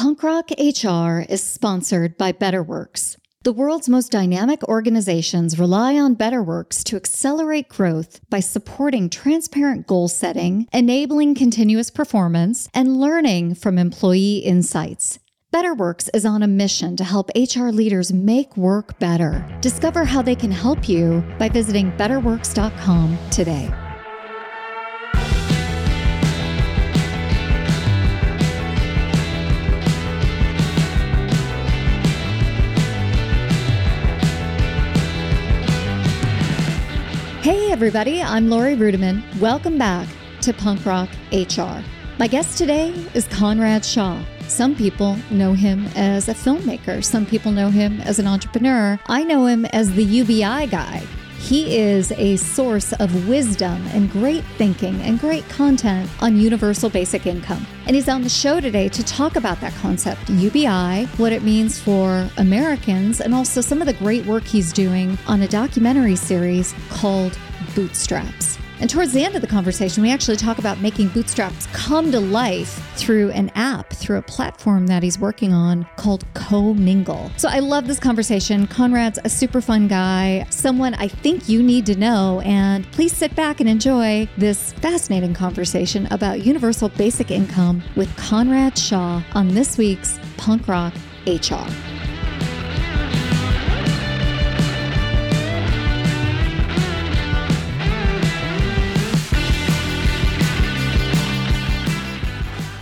Punk Rock HR is sponsored by BetterWorks. The world's most dynamic organizations rely on BetterWorks to accelerate growth by supporting transparent goal setting, enabling continuous performance, and learning from employee insights. BetterWorks is on a mission to help HR leaders make work better. Discover how they can help you by visiting betterworks.com today. Hey, everybody, I'm Laurie Ruettimann. Welcome back to Punk Rock HR. My guest today is Conrad Shaw. Some people know him as a filmmaker, some people know him as an entrepreneur. I know him as the UBI guy. He is a source of wisdom and great thinking and great content on universal basic income. And he's on the show today to talk about that concept, UBI, what it means for Americans, and also some of the great work he's doing on a documentary series called Bootstraps. And towards the end of the conversation, we actually talk about making Bootstraps come to life through an app, through a platform that he's working on called CoMingle. So I love this conversation. Conrad's a super fun guy, someone I think you need to know. And please sit back and enjoy this fascinating conversation about universal basic income with Conrad Shaw on this week's Punk Rock HR.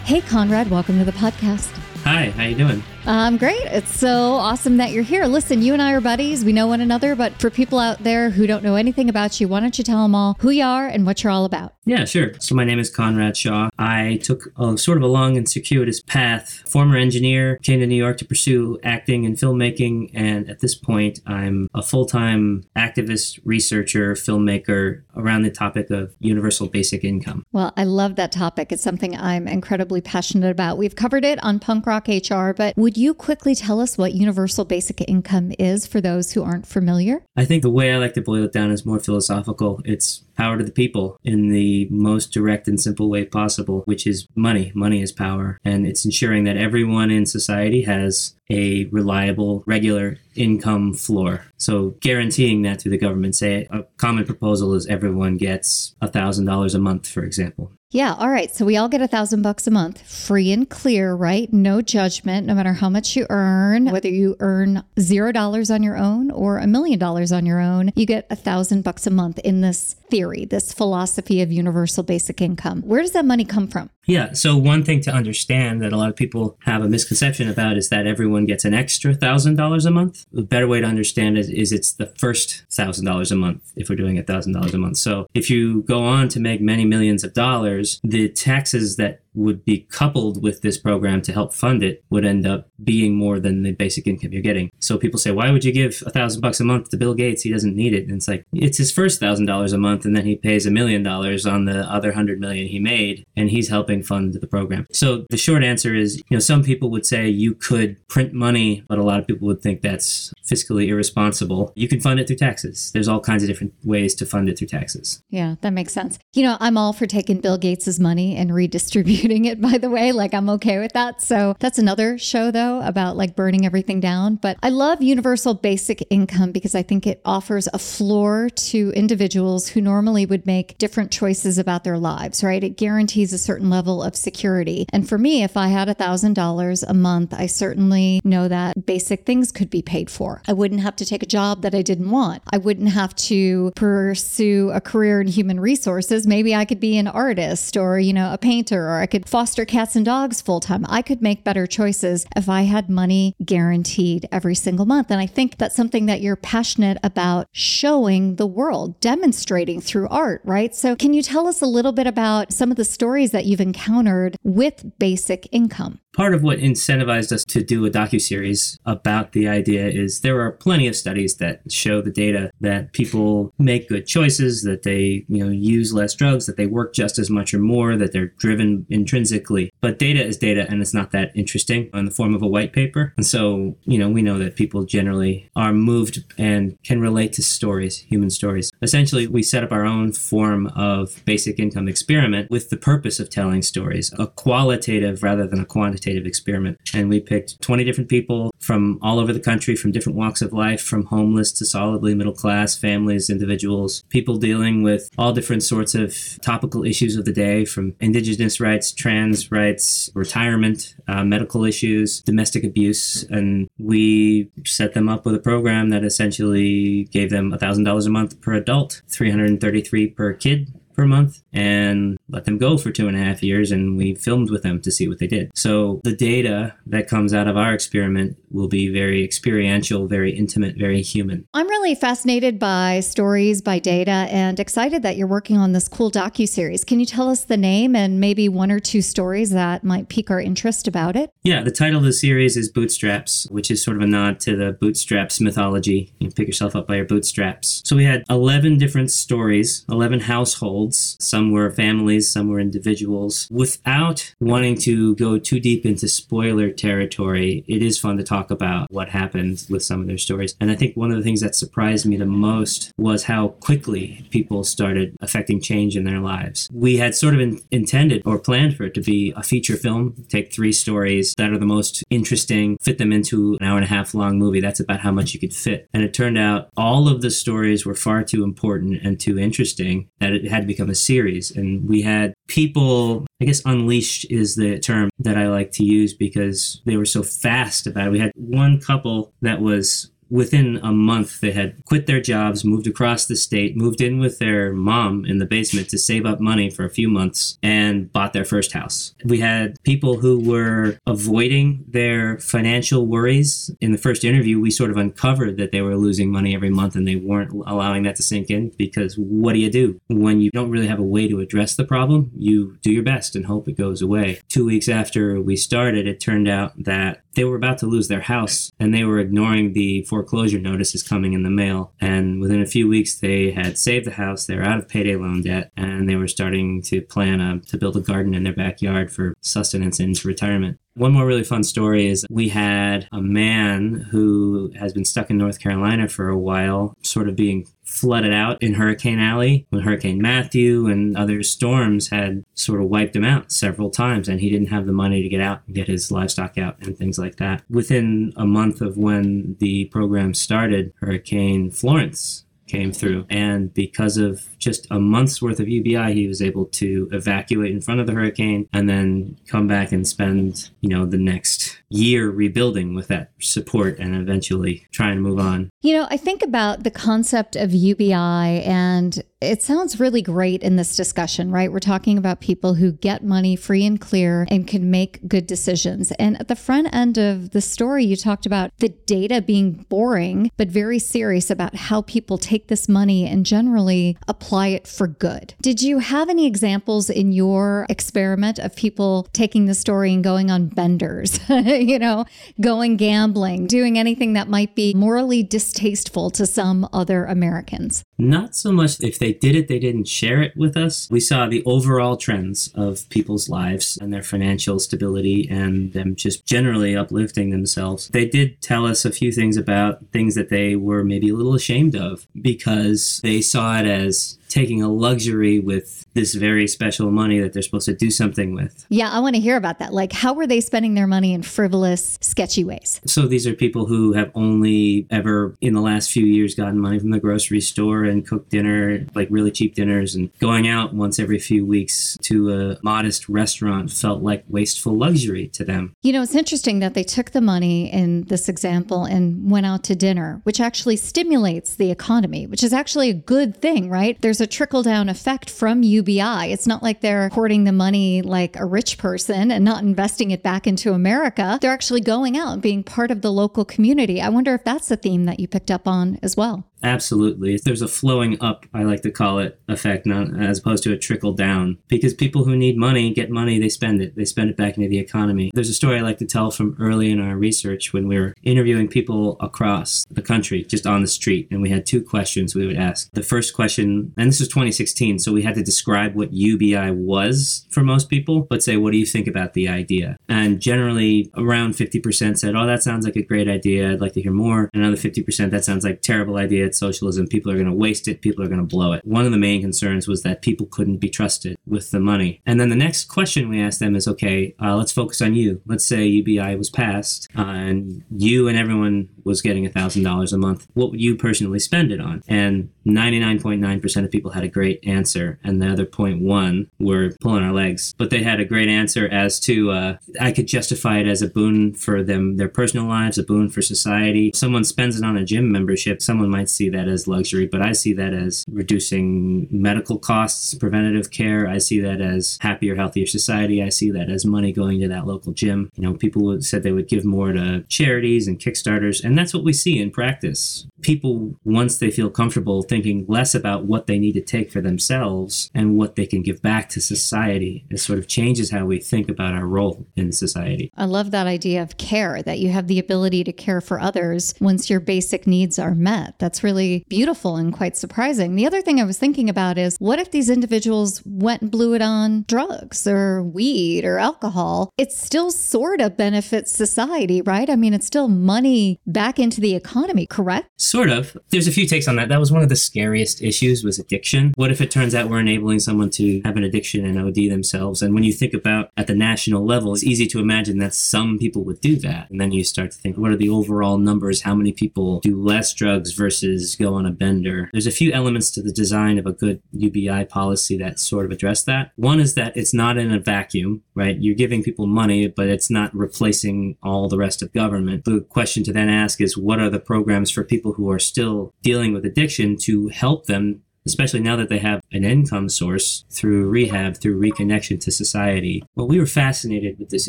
Hey, Conrad, welcome to the podcast. Hi, how you doing? Um, great. It's so awesome that you're here. Listen, you and I are buddies. We know one another, but for people out there who don't know anything about you, why don't you tell them all who you are and what you're all about? Yeah, sure. So my name is Conrad Shaw. I took a sort of a long and circuitous path. Former engineer, came to New York to pursue acting and filmmaking, and at this point, I'm a full-time activist, researcher, filmmaker around the topic of universal basic income. Well, I love that topic. It's something I'm incredibly passionate about. We've covered it on Punk Rock HR, but would you quickly tell us what universal basic income is for those who aren't familiar? I think the way I like to boil it down is more philosophical. It's power to the people in the most direct and simple way possible, which is money. Money is power. And it's ensuring that everyone in society has a reliable, regular income floor. So guaranteeing that through the government. Say a common proposal is everyone gets $1,000 a month, for example. Yeah. All right. So we all get a thousand bucks a month, free and clear, right? No judgment, no matter how much you earn, whether you earn zero dollars on your own or a million dollars on your own, you get a thousand bucks a month in this theory, this philosophy of universal basic income. Where does that money come from? Yeah. So one thing to understand that a lot of people have a misconception about is that everyone gets an extra thousand dollars a month. A better way to understand it is it's the first thousand dollars a month if we're doing a thousand dollars a month. So if you go on to make many millions of dollars, the taxes that would be coupled with this program to help fund it would end up being more than the basic income you're getting. So people say, why would you give a thousand bucks a month to Bill Gates? He doesn't need it. And it's like, it's his first thousand dollars a month and then he pays a million dollars on the other hundred million he made and he's helping fund the program. So the short answer is, you know, some people would say you could print money, but a lot of people would think that's fiscally irresponsible. You can fund it through taxes. There's all kinds of different ways to fund it through taxes. Yeah, that makes sense. You know, I'm all for taking Bill Gates's money and redistributing it, by the way. Like, I'm okay with that. So, that's another show, though, about like burning everything down. But I love universal basic income because I think it offers a floor to individuals who normally would make different choices about their lives, right? It guarantees a certain level of security. And for me, if I had $1,000 a month, I certainly know that basic things could be paid for. I wouldn't have to take a job that I didn't want. I wouldn't have to pursue a career in human resources. Maybe I could be an artist or, you know, a painter, or I could foster cats and dogs full time. I could make better choices if I had money guaranteed every single month. And I think that's something that you're passionate about showing the world, demonstrating through art, right? So, can you tell us a little bit about some of the stories that you've encountered with basic income? Part of what incentivized us to do a docu-series about the idea is there are plenty of studies that show the data that people make good choices, that they, you know, use less drugs, that they work just as much or more, that they're driven intrinsically But data is data and it's not that interesting in the form of a white paper. And so, you know, we know that people generally are moved and can relate to stories, human stories. Essentially, we set up our own form of basic income experiment with the purpose of telling stories, a qualitative rather than a quantitative experiment. And we picked 20 different people from all over the country, from different walks of life, from homeless to solidly middle class families, individuals, people dealing with all different sorts of topical issues of the day, from indigenous rights, trans rights, retirement, uh, medical issues, domestic abuse. And we set them up with a program that essentially gave them $1,000 a month per adult, 333 per kid per month and let them go for two and a half years and we filmed with them to see what they did. So the data that comes out of our experiment will be very experiential, very intimate, very human. I'm really fascinated by stories, by data, and excited that you're working on this cool docu series. Can you tell us the name and maybe one or two stories that might pique our interest about it? Yeah, the title of the series is Bootstraps, which is sort of a nod to the bootstraps mythology. You pick yourself up by your bootstraps. So we had 11 different stories, 11 households households, some were families, some were individuals. Without wanting to go too deep into spoiler territory, it is fun to talk about what happened with some of their stories. And I think one of the things that surprised me the most was how quickly people started affecting change in their lives. We had sort of in, intended or planned for it to be a feature film, take three stories that are the most interesting, fit them into an hour and a half long movie. That's about how much you could fit. And it turned out all of the stories were far too important and too interesting that it had to become a series. And we had people, I guess unleashed is the term that I like to use because they were so fast about it. We had one couple that was within a month they had quit their jobs moved across the state moved in with their mom in the basement to save up money for a few months and bought their first house. We had people who were avoiding their financial worries. In the first interview we sort of uncovered that they were losing money every month and they weren't allowing that to sink in because what do you do? When you don't really have a way to address the problem you do your best and hope it goes away. Two weeks after we started it turned out that they were about to lose their house and they were ignoring the foreclosure notices coming in the mail. And within a few weeks, they had saved the house. They were out of payday loan debt and they were starting to plan a, to build a garden in their backyard for sustenance into retirement. One more really fun story is we had a man who has been stuck in North Carolina for a while, sort of being flooded out in Hurricane Alley when Hurricane Matthew and other storms had sort of wiped him out several times, and he didn't have the money to get out and get his livestock out and things like that. Within a month of when the program started, Hurricane Florence came through. And because of just a month's worth of UBI, he was able to evacuate in front of the hurricane and then come back and spend, you know, the next year rebuilding with that support and eventually try and move on. You know, I think about the concept of UBI and it sounds really great in this discussion, right? We're talking about people who get money free and clear and can make good decisions. And at the front end of the story, you talked about the data being boring, but very serious about how people take this money and generally apply it for good. Did you have any examples in your experiment of people taking the story and going on benders, you know, going gambling, doing anything that might be morally distasteful to some other Americans? Not so much if they did it, they didn't share it with us. We saw the overall trends of people's lives and their financial stability and them just generally uplifting themselves. They did tell us a few things about things that they were maybe a little ashamed of because they saw it as taking a luxury with this very special money that they're supposed to do something with. Yeah, I want to hear about that. Like, how were they spending their money in frivolous, sketchy ways? So, these are people who have only ever in the last few years gotten money from the grocery store and cooked dinner, like really cheap dinners, and going out once every few weeks to a modest restaurant felt like wasteful luxury to them. You know, it's interesting that they took the money in this example and went out to dinner, which actually stimulates the economy, which is actually a good thing, right? There's there's a trickle down effect from UBI. It's not like they're hoarding the money like a rich person and not investing it back into America. They're actually going out and being part of the local community. I wonder if that's the theme that you picked up on as well. Absolutely. There's a flowing up, I like to call it, effect, not, as opposed to a trickle down. Because people who need money get money, they spend it. They spend it back into the economy. There's a story I like to tell from early in our research when we were interviewing people across the country, just on the street. And we had two questions we would ask. The first question, and this was 2016, so we had to describe what UBI was for most people, but say, what do you think about the idea? And generally, around 50% said, oh, that sounds like a great idea. I'd like to hear more. Another 50%, that sounds like terrible idea socialism. People are going to waste it. People are going to blow it. One of the main concerns was that people couldn't be trusted with the money. And then the next question we asked them is, okay, uh, let's focus on you. Let's say UBI was passed uh, and you and everyone was getting $1,000 a month. What would you personally spend it on? And 99.9% of people had a great answer, and the other 0.1 were pulling our legs. But they had a great answer as to uh, I could justify it as a boon for them, their personal lives, a boon for society. Someone spends it on a gym membership. Someone might see that as luxury, but I see that as reducing medical costs, preventative care. I see that as happier, healthier society. I see that as money going to that local gym. You know, people said they would give more to charities and Kickstarters, and that's what we see in practice. People, once they feel comfortable thinking less about what they need to take for themselves and what they can give back to society, it sort of changes how we think about our role in society. I love that idea of care, that you have the ability to care for others once your basic needs are met. That's really beautiful and quite surprising. The other thing I was thinking about is what if these individuals went and blew it on drugs or weed or alcohol? It still sort of benefits society, right? I mean, it's still money back into the economy, correct? Sort of. There's a few takes on that. That was one of the scariest issues was addiction. What if it turns out we're enabling someone to have an addiction and OD themselves? And when you think about at the national level, it's easy to imagine that some people would do that. And then you start to think, what are the overall numbers? How many people do less drugs versus go on a bender? There's a few elements to the design of a good UBI policy that sort of address that. One is that it's not in a vacuum, right? You're giving people money, but it's not replacing all the rest of government. The question to then ask is what are the programs for people who are still dealing with addiction to help them especially now that they have an income source through rehab, through reconnection to society. Well, we were fascinated with this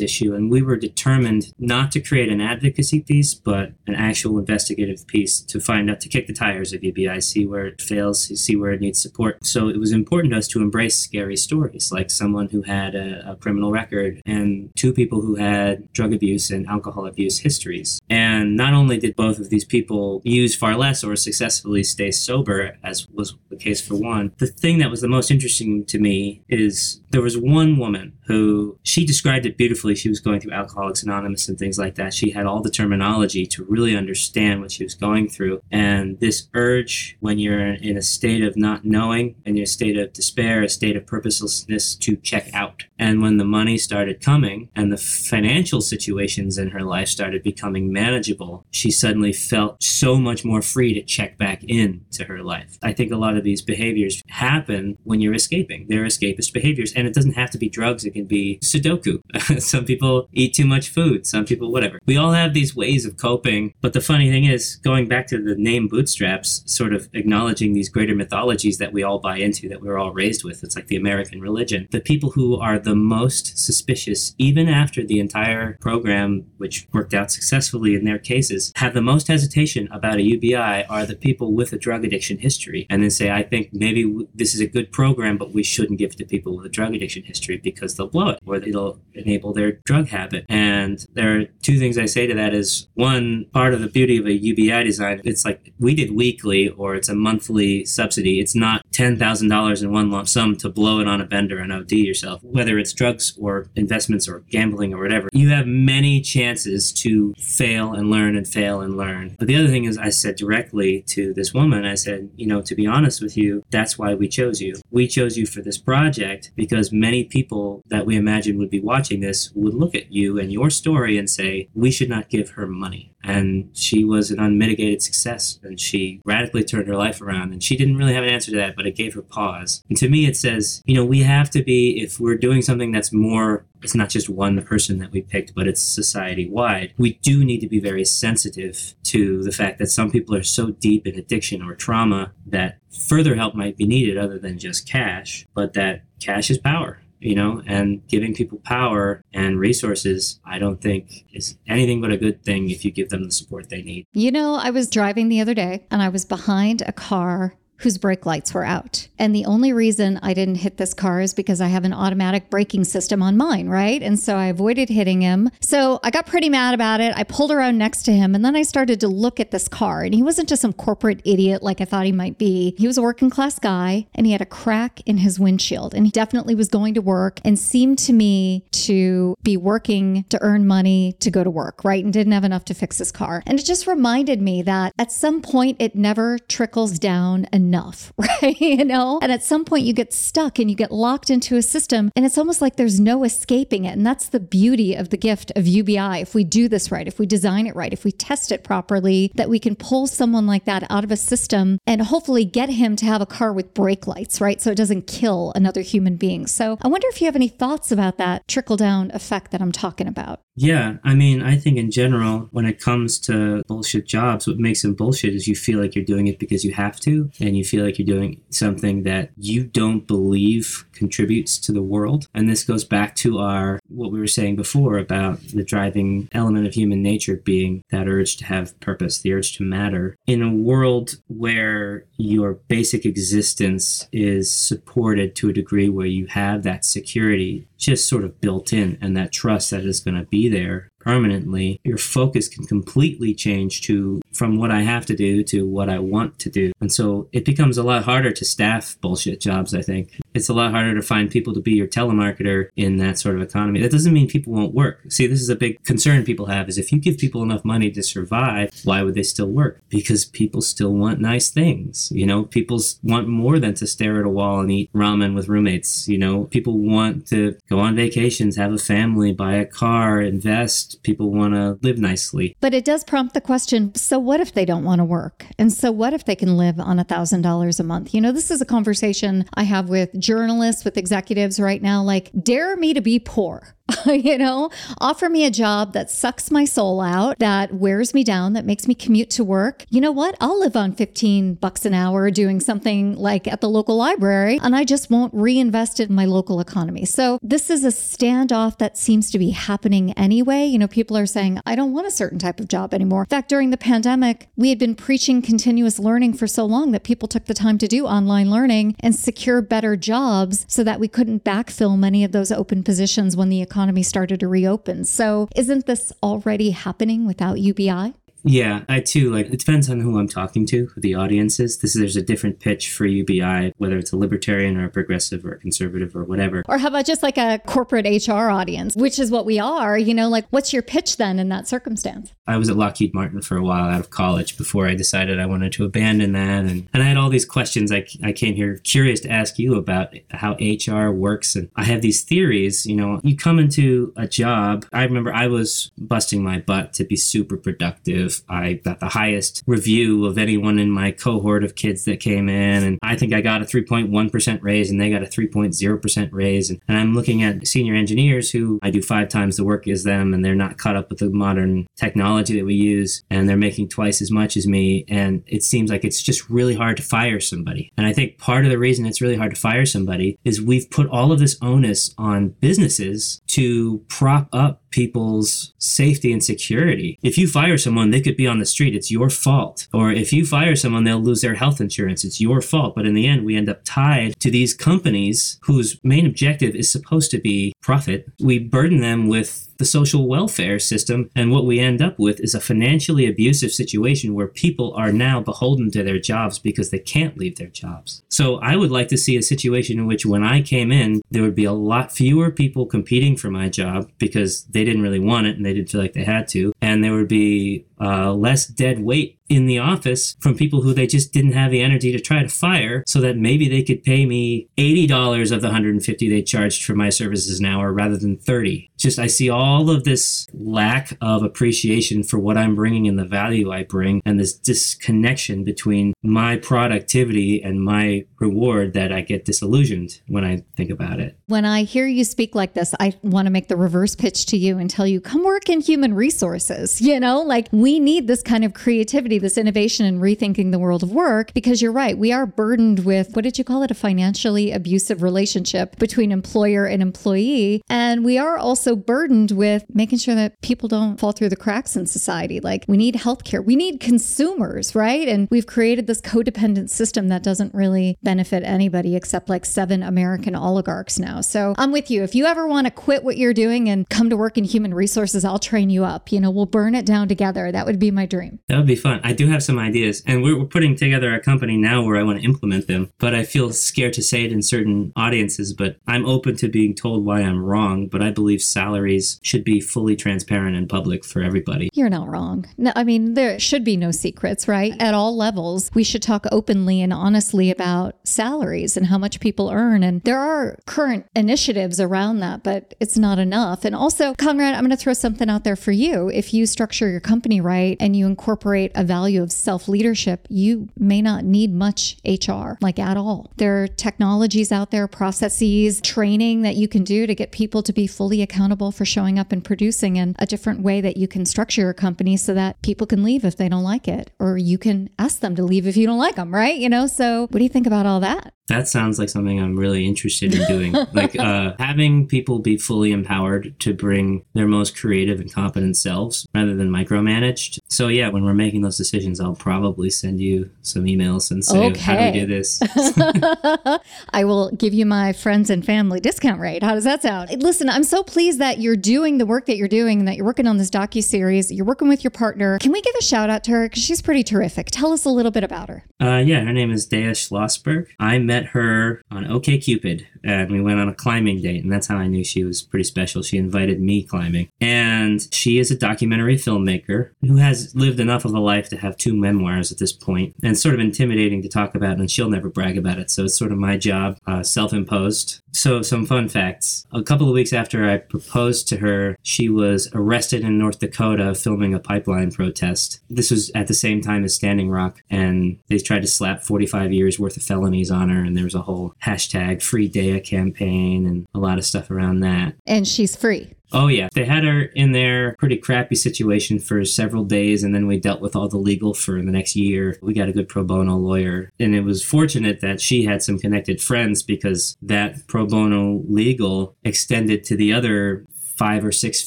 issue and we were determined not to create an advocacy piece, but an actual investigative piece to find out, to kick the tires of UBI, see where it fails, see where it needs support. So it was important to us to embrace scary stories, like someone who had a, a criminal record and two people who had drug abuse and alcohol abuse histories. And not only did both of these people use far less or successfully stay sober, as was the case for one, the thing that was the most interesting to me is there was one woman who she described it beautifully. She was going through Alcoholics Anonymous and things like that. She had all the terminology to really understand what she was going through. And this urge, when you're in a state of not knowing and a state of despair, a state of purposelessness, to check out. And when the money started coming and the financial situations in her life started becoming manageable, she suddenly felt so much more free to check back in to her life. I think a lot of these behaviors happen when you're escaping. They're escapist behaviors. And it doesn't have to be drugs, it can be Sudoku. Some people eat too much food, some people, whatever. We all have these ways of coping. But the funny thing is, going back to the name bootstraps, sort of acknowledging these greater mythologies that we all buy into, that we're all raised with. It's like the American religion. The people who are the most suspicious, even after the entire program, which worked out successfully in their cases, have the most hesitation about a UBI are the people with a drug addiction history. And then say, I think maybe this is a good program, but we shouldn't give it to people with a drug addiction history because they'll blow it or it'll enable their drug habit. And there are two things I say to that is one part of the beauty of a UBI design, it's like we did weekly or it's a monthly subsidy. It's not $10,000 in one lump sum to blow it on a bender and OD yourself, whether it's drugs or investments or gambling or whatever. You have many chances to fail and learn and fail and learn. But the other thing is, I said directly to this woman, I said, you know, to be honest with you, that's why we chose you. We chose you for this project because many people that we imagine would be watching this would look at you and your story and say, we should not give her money. And she was an unmitigated success and she radically turned her life around. And she didn't really have an answer to that, but it gave her pause. And to me, it says, you know, we have to be, if we're doing something that's more it's not just one person that we picked, but it's society wide. We do need to be very sensitive to the fact that some people are so deep in addiction or trauma that further help might be needed other than just cash, but that cash is power you know, and giving people power and resources, I don't think is anything but a good thing if you give them the support they need. You know, I was driving the other day and I was behind a car whose brake lights were out. And the only reason I didn't hit this car is because I have an automatic braking system on mine, right? And so I avoided hitting him. So I got pretty mad about it. I pulled around next to him and then I started to look at this car. And he wasn't just some corporate idiot like I thought he might be. He was a working class guy and he had a crack in his windshield. And he definitely was going to work and seemed to me to be working to earn money to go to work, right? And didn't have enough to fix his car. And it just reminded me that at some point it never trickles down enough enough, right? you know? And at some point you get stuck and you get locked into a system and it's almost like there's no escaping it. And that's the beauty of the gift of UBI. If we do this right, if we design it right, if we test it properly, that we can pull someone like that out of a system and hopefully get him to have a car with brake lights, right? So it doesn't kill another human being. So I wonder if you have any thoughts about that trickle down effect that I'm talking about. Yeah, I mean, I think in general, when it comes to bullshit jobs, what makes them bullshit is you feel like you're doing it because you have to, and you feel like you're doing something that you don't believe contributes to the world. And this goes back to our what we were saying before about the driving element of human nature being that urge to have purpose, the urge to matter. In a world where your basic existence is supported to a degree where you have that security just sort of built in and that trust that is going to be there permanently, your focus can completely change to from what I have to do to what I want to do. And so it becomes a lot harder to staff bullshit jobs, I think. It's a lot harder to find people to be your telemarketer in that sort of economy. That doesn't mean people won't work. See, this is a big concern people have is if you give people enough money to survive, why would they still work? Because people still want nice things. You know, people want more than to stare at a wall and eat ramen with roommates. You know, people want to go on vacations, have a family, buy a car, invest, People want to live nicely. But it does prompt the question so what if they don't want to work? And so what if they can live on a $1,000 a month? You know, this is a conversation I have with journalists, with executives right now like, dare me to be poor. you know, offer me a job that sucks my soul out, that wears me down, that makes me commute to work. You know what? I'll live on 15 bucks an hour doing something like at the local library, and I just won't reinvest it in my local economy. So this is a standoff that seems to be happening anyway. You know, people are saying, I don't want a certain type of job anymore. In fact, during the pandemic, we had been preaching continuous learning for so long that people took the time to do online learning and secure better jobs so that we couldn't backfill many of those open positions when the economy economy started to reopen. So, isn't this already happening without UBI? Yeah, I too like it depends on who I'm talking to, who the audience is. This is there's a different pitch for UBI, whether it's a libertarian or a progressive or a conservative or whatever. Or how about just like a corporate HR audience, which is what we are, you know, like what's your pitch then in that circumstance? I was at Lockheed Martin for a while out of college before I decided I wanted to abandon that and, and I had all these questions I, I came here curious to ask you about how HR works and I have these theories, you know, you come into a job. I remember I was busting my butt to be super productive I got the highest review of anyone in my cohort of kids that came in. And I think I got a 3.1% raise and they got a 3.0% raise. And, and I'm looking at senior engineers who I do five times the work as them and they're not caught up with the modern technology that we use and they're making twice as much as me. And it seems like it's just really hard to fire somebody. And I think part of the reason it's really hard to fire somebody is we've put all of this onus on businesses to prop up people's safety and security. If you fire someone, they could be on the street. It's your fault. Or if you fire someone, they'll lose their health insurance. It's your fault. But in the end, we end up tied to these companies whose main objective is supposed to be profit. We burden them with the social welfare system. And what we end up with is a financially abusive situation where people are now beholden to their jobs because they can't leave their jobs. So I would like to see a situation in which when I came in, there would be a lot fewer people competing for my job because they didn't really want it and they didn't feel like they had to. And there would be uh, less dead weight in the office from people who they just didn't have the energy to try to fire so that maybe they could pay me $80 of the 150 they charged for my services an hour rather than 30 just i see all of this lack of appreciation for what i'm bringing and the value i bring and this disconnection between my productivity and my reward that i get disillusioned when i think about it when i hear you speak like this i want to make the reverse pitch to you and tell you come work in human resources you know like we need this kind of creativity, this innovation and rethinking the world of work because you're right. We are burdened with what did you call it? A financially abusive relationship between employer and employee. And we are also burdened with making sure that people don't fall through the cracks in society. Like we need healthcare, we need consumers, right? And we've created this codependent system that doesn't really benefit anybody except like seven American oligarchs now. So I'm with you. If you ever want to quit what you're doing and come to work in human resources, I'll train you up. You know, we'll burn it down together. That would be my dream. That would be fun. I do have some ideas, and we're, putting together a company now where I want to implement them, but I feel scared to say it in certain audiences. But I'm open to being told why I'm wrong. But I believe salaries should be fully transparent and public for everybody. You're not wrong. No, I mean, there should be no secrets, right? At all levels, we should talk openly and honestly about salaries and how much people earn. And there are current initiatives around that, but it's not enough. And also, Conrad, I'm going to throw something out there for you. If you structure your company right and you incorporate a value of self leadership, you may not need much HR, like at all. There are technologies out there, processes, training that you can do to get people to be fully accountable for showing up and producing, and a different way that you can structure your company so that people can leave if they don't like it, or you can ask them to leave if you don't like them, right? You know, so what do you think about all that? That sounds like something I'm really interested in doing. like uh, having people be fully empowered to bring their most creative and competent selves rather than micromanaged. So, yeah, when we're making those decisions, I'll probably send you some emails and say, Okay. How do we do this? I will give you my friends and family discount rate. How does that sound? Listen, I'm so pleased that you're doing the work that you're doing and that you're working on this docu series. You're working with your partner. Can we give a shout out to her because she's pretty terrific? Tell us a little bit about her. Uh, yeah, her name is Deia Schlosberg. I met her on OKCupid, and we went on a climbing date, and that's how I knew she was pretty special. She invited me climbing, and she is a documentary filmmaker who has lived enough of a life to have two memoirs at this point, and sort of intimidating to talk about, and she'll never brag about it. So it's sort of my job, uh, self-imposed. So some fun facts: a couple of weeks after I proposed to her, she was arrested in North Dakota filming a pipeline protest. This was at the same time as Standing Rock, and they tried to slap 45 years worth of felonies on her, and there was a whole hashtag Free Deia campaign and a lot of stuff around that. And she's free. Oh yeah, they had her in their pretty crappy situation for several days, and then we dealt with all the legal for the next year. We got a good pro bono lawyer, and it was fortunate that she had some connected friends because that pro bono legal extended to the other five or six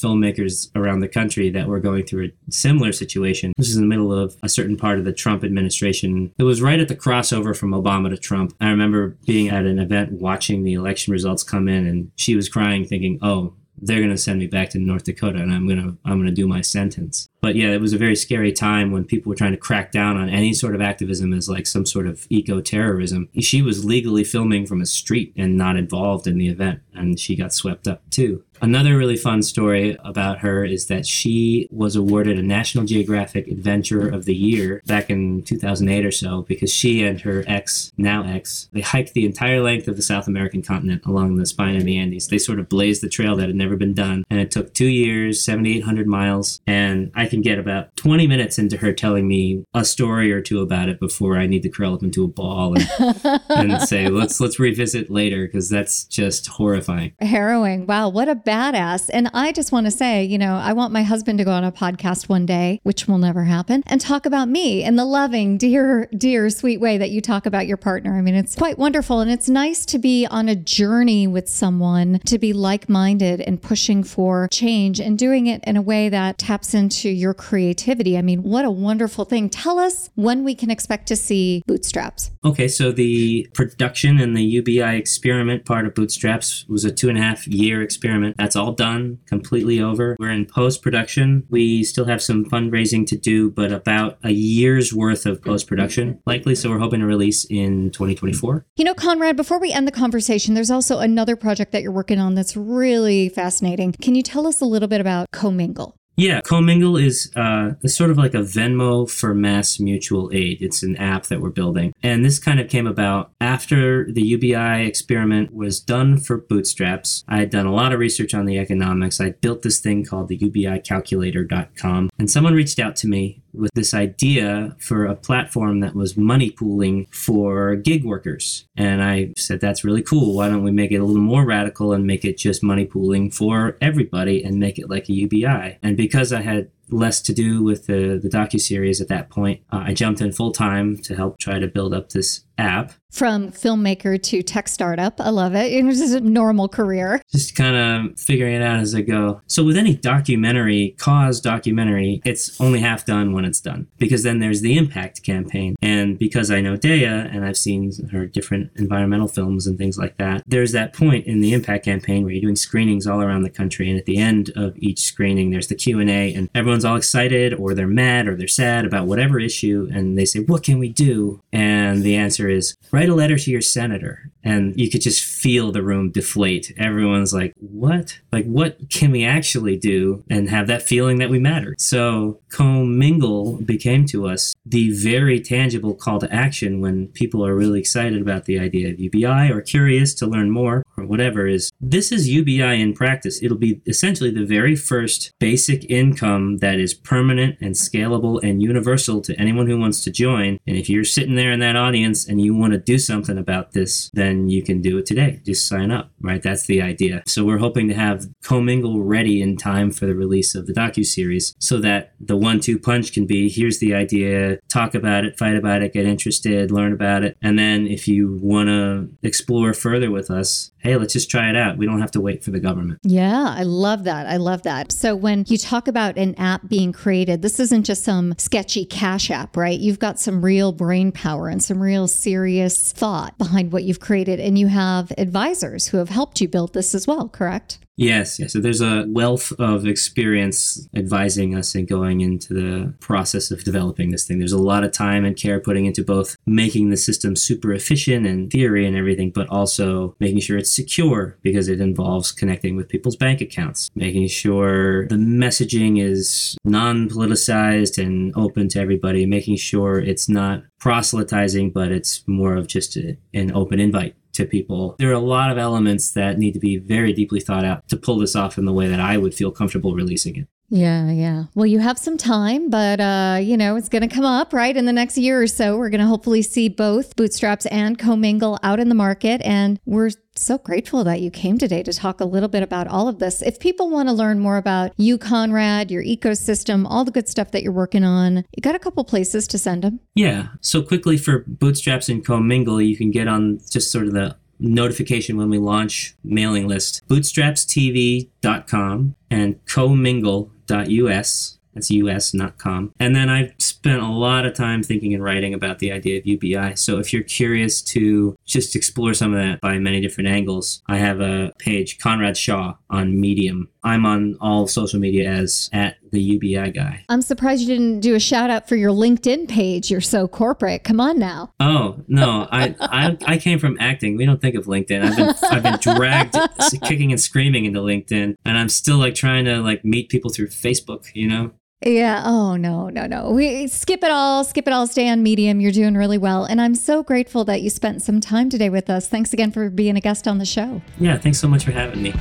filmmakers around the country that were going through a similar situation. This is in the middle of a certain part of the Trump administration. It was right at the crossover from Obama to Trump. I remember being at an event watching the election results come in, and she was crying, thinking, "Oh." they're going to send me back to North Dakota and I'm going to I'm going to do my sentence. But yeah, it was a very scary time when people were trying to crack down on any sort of activism as like some sort of eco-terrorism. She was legally filming from a street and not involved in the event and she got swept up too. Another really fun story about her is that she was awarded a National Geographic Adventure of the Year back in 2008 or so because she and her ex, now ex, they hiked the entire length of the South American continent along the spine of the Andes. They sort of blazed the trail that had never been done, and it took two years, 7,800 miles. And I can get about 20 minutes into her telling me a story or two about it before I need to curl up into a ball and, and say, let's let's revisit later because that's just horrifying. Harrowing. Wow, what a badass. And I just want to say, you know, I want my husband to go on a podcast one day, which will never happen, and talk about me in the loving, dear, dear, sweet way that you talk about your partner. I mean, it's quite wonderful. And it's nice to be on a journey with someone, to be like minded and pushing for change and doing it in a way that taps into your creativity. I mean, what a wonderful thing. Tell us when we can expect to see bootstraps. Okay, so the production and the UBI experiment part of Bootstraps was a two and a half year experiment. That's all done, completely over. We're in post production. We still have some fundraising to do, but about a year's worth of post production likely. So we're hoping to release in 2024. You know, Conrad, before we end the conversation, there's also another project that you're working on that's really fascinating. Can you tell us a little bit about Comingle? Yeah, Comingle is uh, sort of like a Venmo for mass mutual aid. It's an app that we're building. And this kind of came about after the UBI experiment was done for bootstraps. I had done a lot of research on the economics. I built this thing called the UBIcalculator.com. And someone reached out to me with this idea for a platform that was money pooling for gig workers. And I said, that's really cool. Why don't we make it a little more radical and make it just money pooling for everybody and make it like a UBI? And because I had less to do with the the docu series at that point. Uh, I jumped in full time to help try to build up this app. From filmmaker to tech startup. I love it. It was just a normal career. Just kind of figuring it out as I go. So, with any documentary, cause documentary, it's only half done when it's done because then there's the impact campaign. And because I know Deia and I've seen her different environmental films and things like that, there's that point in the impact campaign where you're doing screenings all around the country. And at the end of each screening, there's the Q&A and everyone's all excited or they're mad or they're sad about whatever issue. And they say, what can we do? And the answer is write a letter to your senator. And you could just feel the room deflate. Everyone's like, what? Like, what can we actually do and have that feeling that we matter? So, comingle became to us the very tangible call to action when people are really excited about the idea of UBI or curious to learn more or whatever is this is UBI in practice. It'll be essentially the very first basic income that is permanent and scalable and universal to anyone who wants to join. And if you're sitting there in that audience and you want to do something about this, then you can do it today. Just sign up, right? That's the idea. So we're hoping to have Comingle ready in time for the release of the docu series so that the one-two punch can be here's the idea, talk about it, fight about it, get interested, learn about it, and then if you want to explore further with us, hey, let's just try it out. We don't have to wait for the government. Yeah, I love that. I love that. So when you talk about an app being created, this isn't just some sketchy cash app, right? You've got some real brain power and some real serious thought behind what you've And you have advisors who have helped you build this as well, correct? Yes, yes. So there's a wealth of experience advising us and going into the process of developing this thing. There's a lot of time and care putting into both making the system super efficient and theory and everything, but also making sure it's secure because it involves connecting with people's bank accounts, making sure the messaging is non politicized and open to everybody, making sure it's not proselytizing, but it's more of just a, an open invite to people. There are a lot of elements that need to be very deeply thought out to pull this off in the way that I would feel comfortable releasing it. Yeah, yeah. Well, you have some time, but uh, you know, it's going to come up, right? In the next year or so, we're going to hopefully see both Bootstraps and Comingle out in the market and we're so grateful that you came today to talk a little bit about all of this. If people want to learn more about you, Conrad, your ecosystem, all the good stuff that you're working on, you got a couple places to send them. Yeah. So quickly for Bootstraps and Commingle, you can get on just sort of the notification when we launch mailing list. bootstrapstv.com and comingle.us that's us not com. And then i've spent a lot of time thinking and writing about the idea of ubi so if you're curious to just explore some of that by many different angles i have a page conrad shaw on medium i'm on all social media as at the ubi guy I'm surprised you didn't do a shout out for your LinkedIn page. You're so corporate. Come on now. Oh no, I, I I came from acting. We don't think of LinkedIn. I've been I've been dragged kicking and screaming into LinkedIn, and I'm still like trying to like meet people through Facebook. You know. Yeah. Oh, no, no, no. We skip it all, skip it all, stay on medium. You're doing really well. And I'm so grateful that you spent some time today with us. Thanks again for being a guest on the show. Yeah. Thanks so much for having me.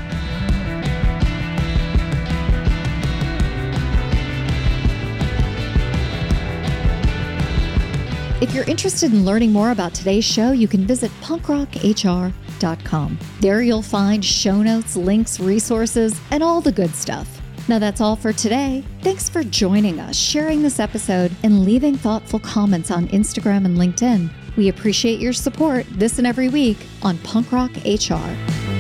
If you're interested in learning more about today's show, you can visit punkrockhr.com. There you'll find show notes, links, resources, and all the good stuff. Now that's all for today. Thanks for joining us, sharing this episode, and leaving thoughtful comments on Instagram and LinkedIn. We appreciate your support this and every week on Punk Rock HR.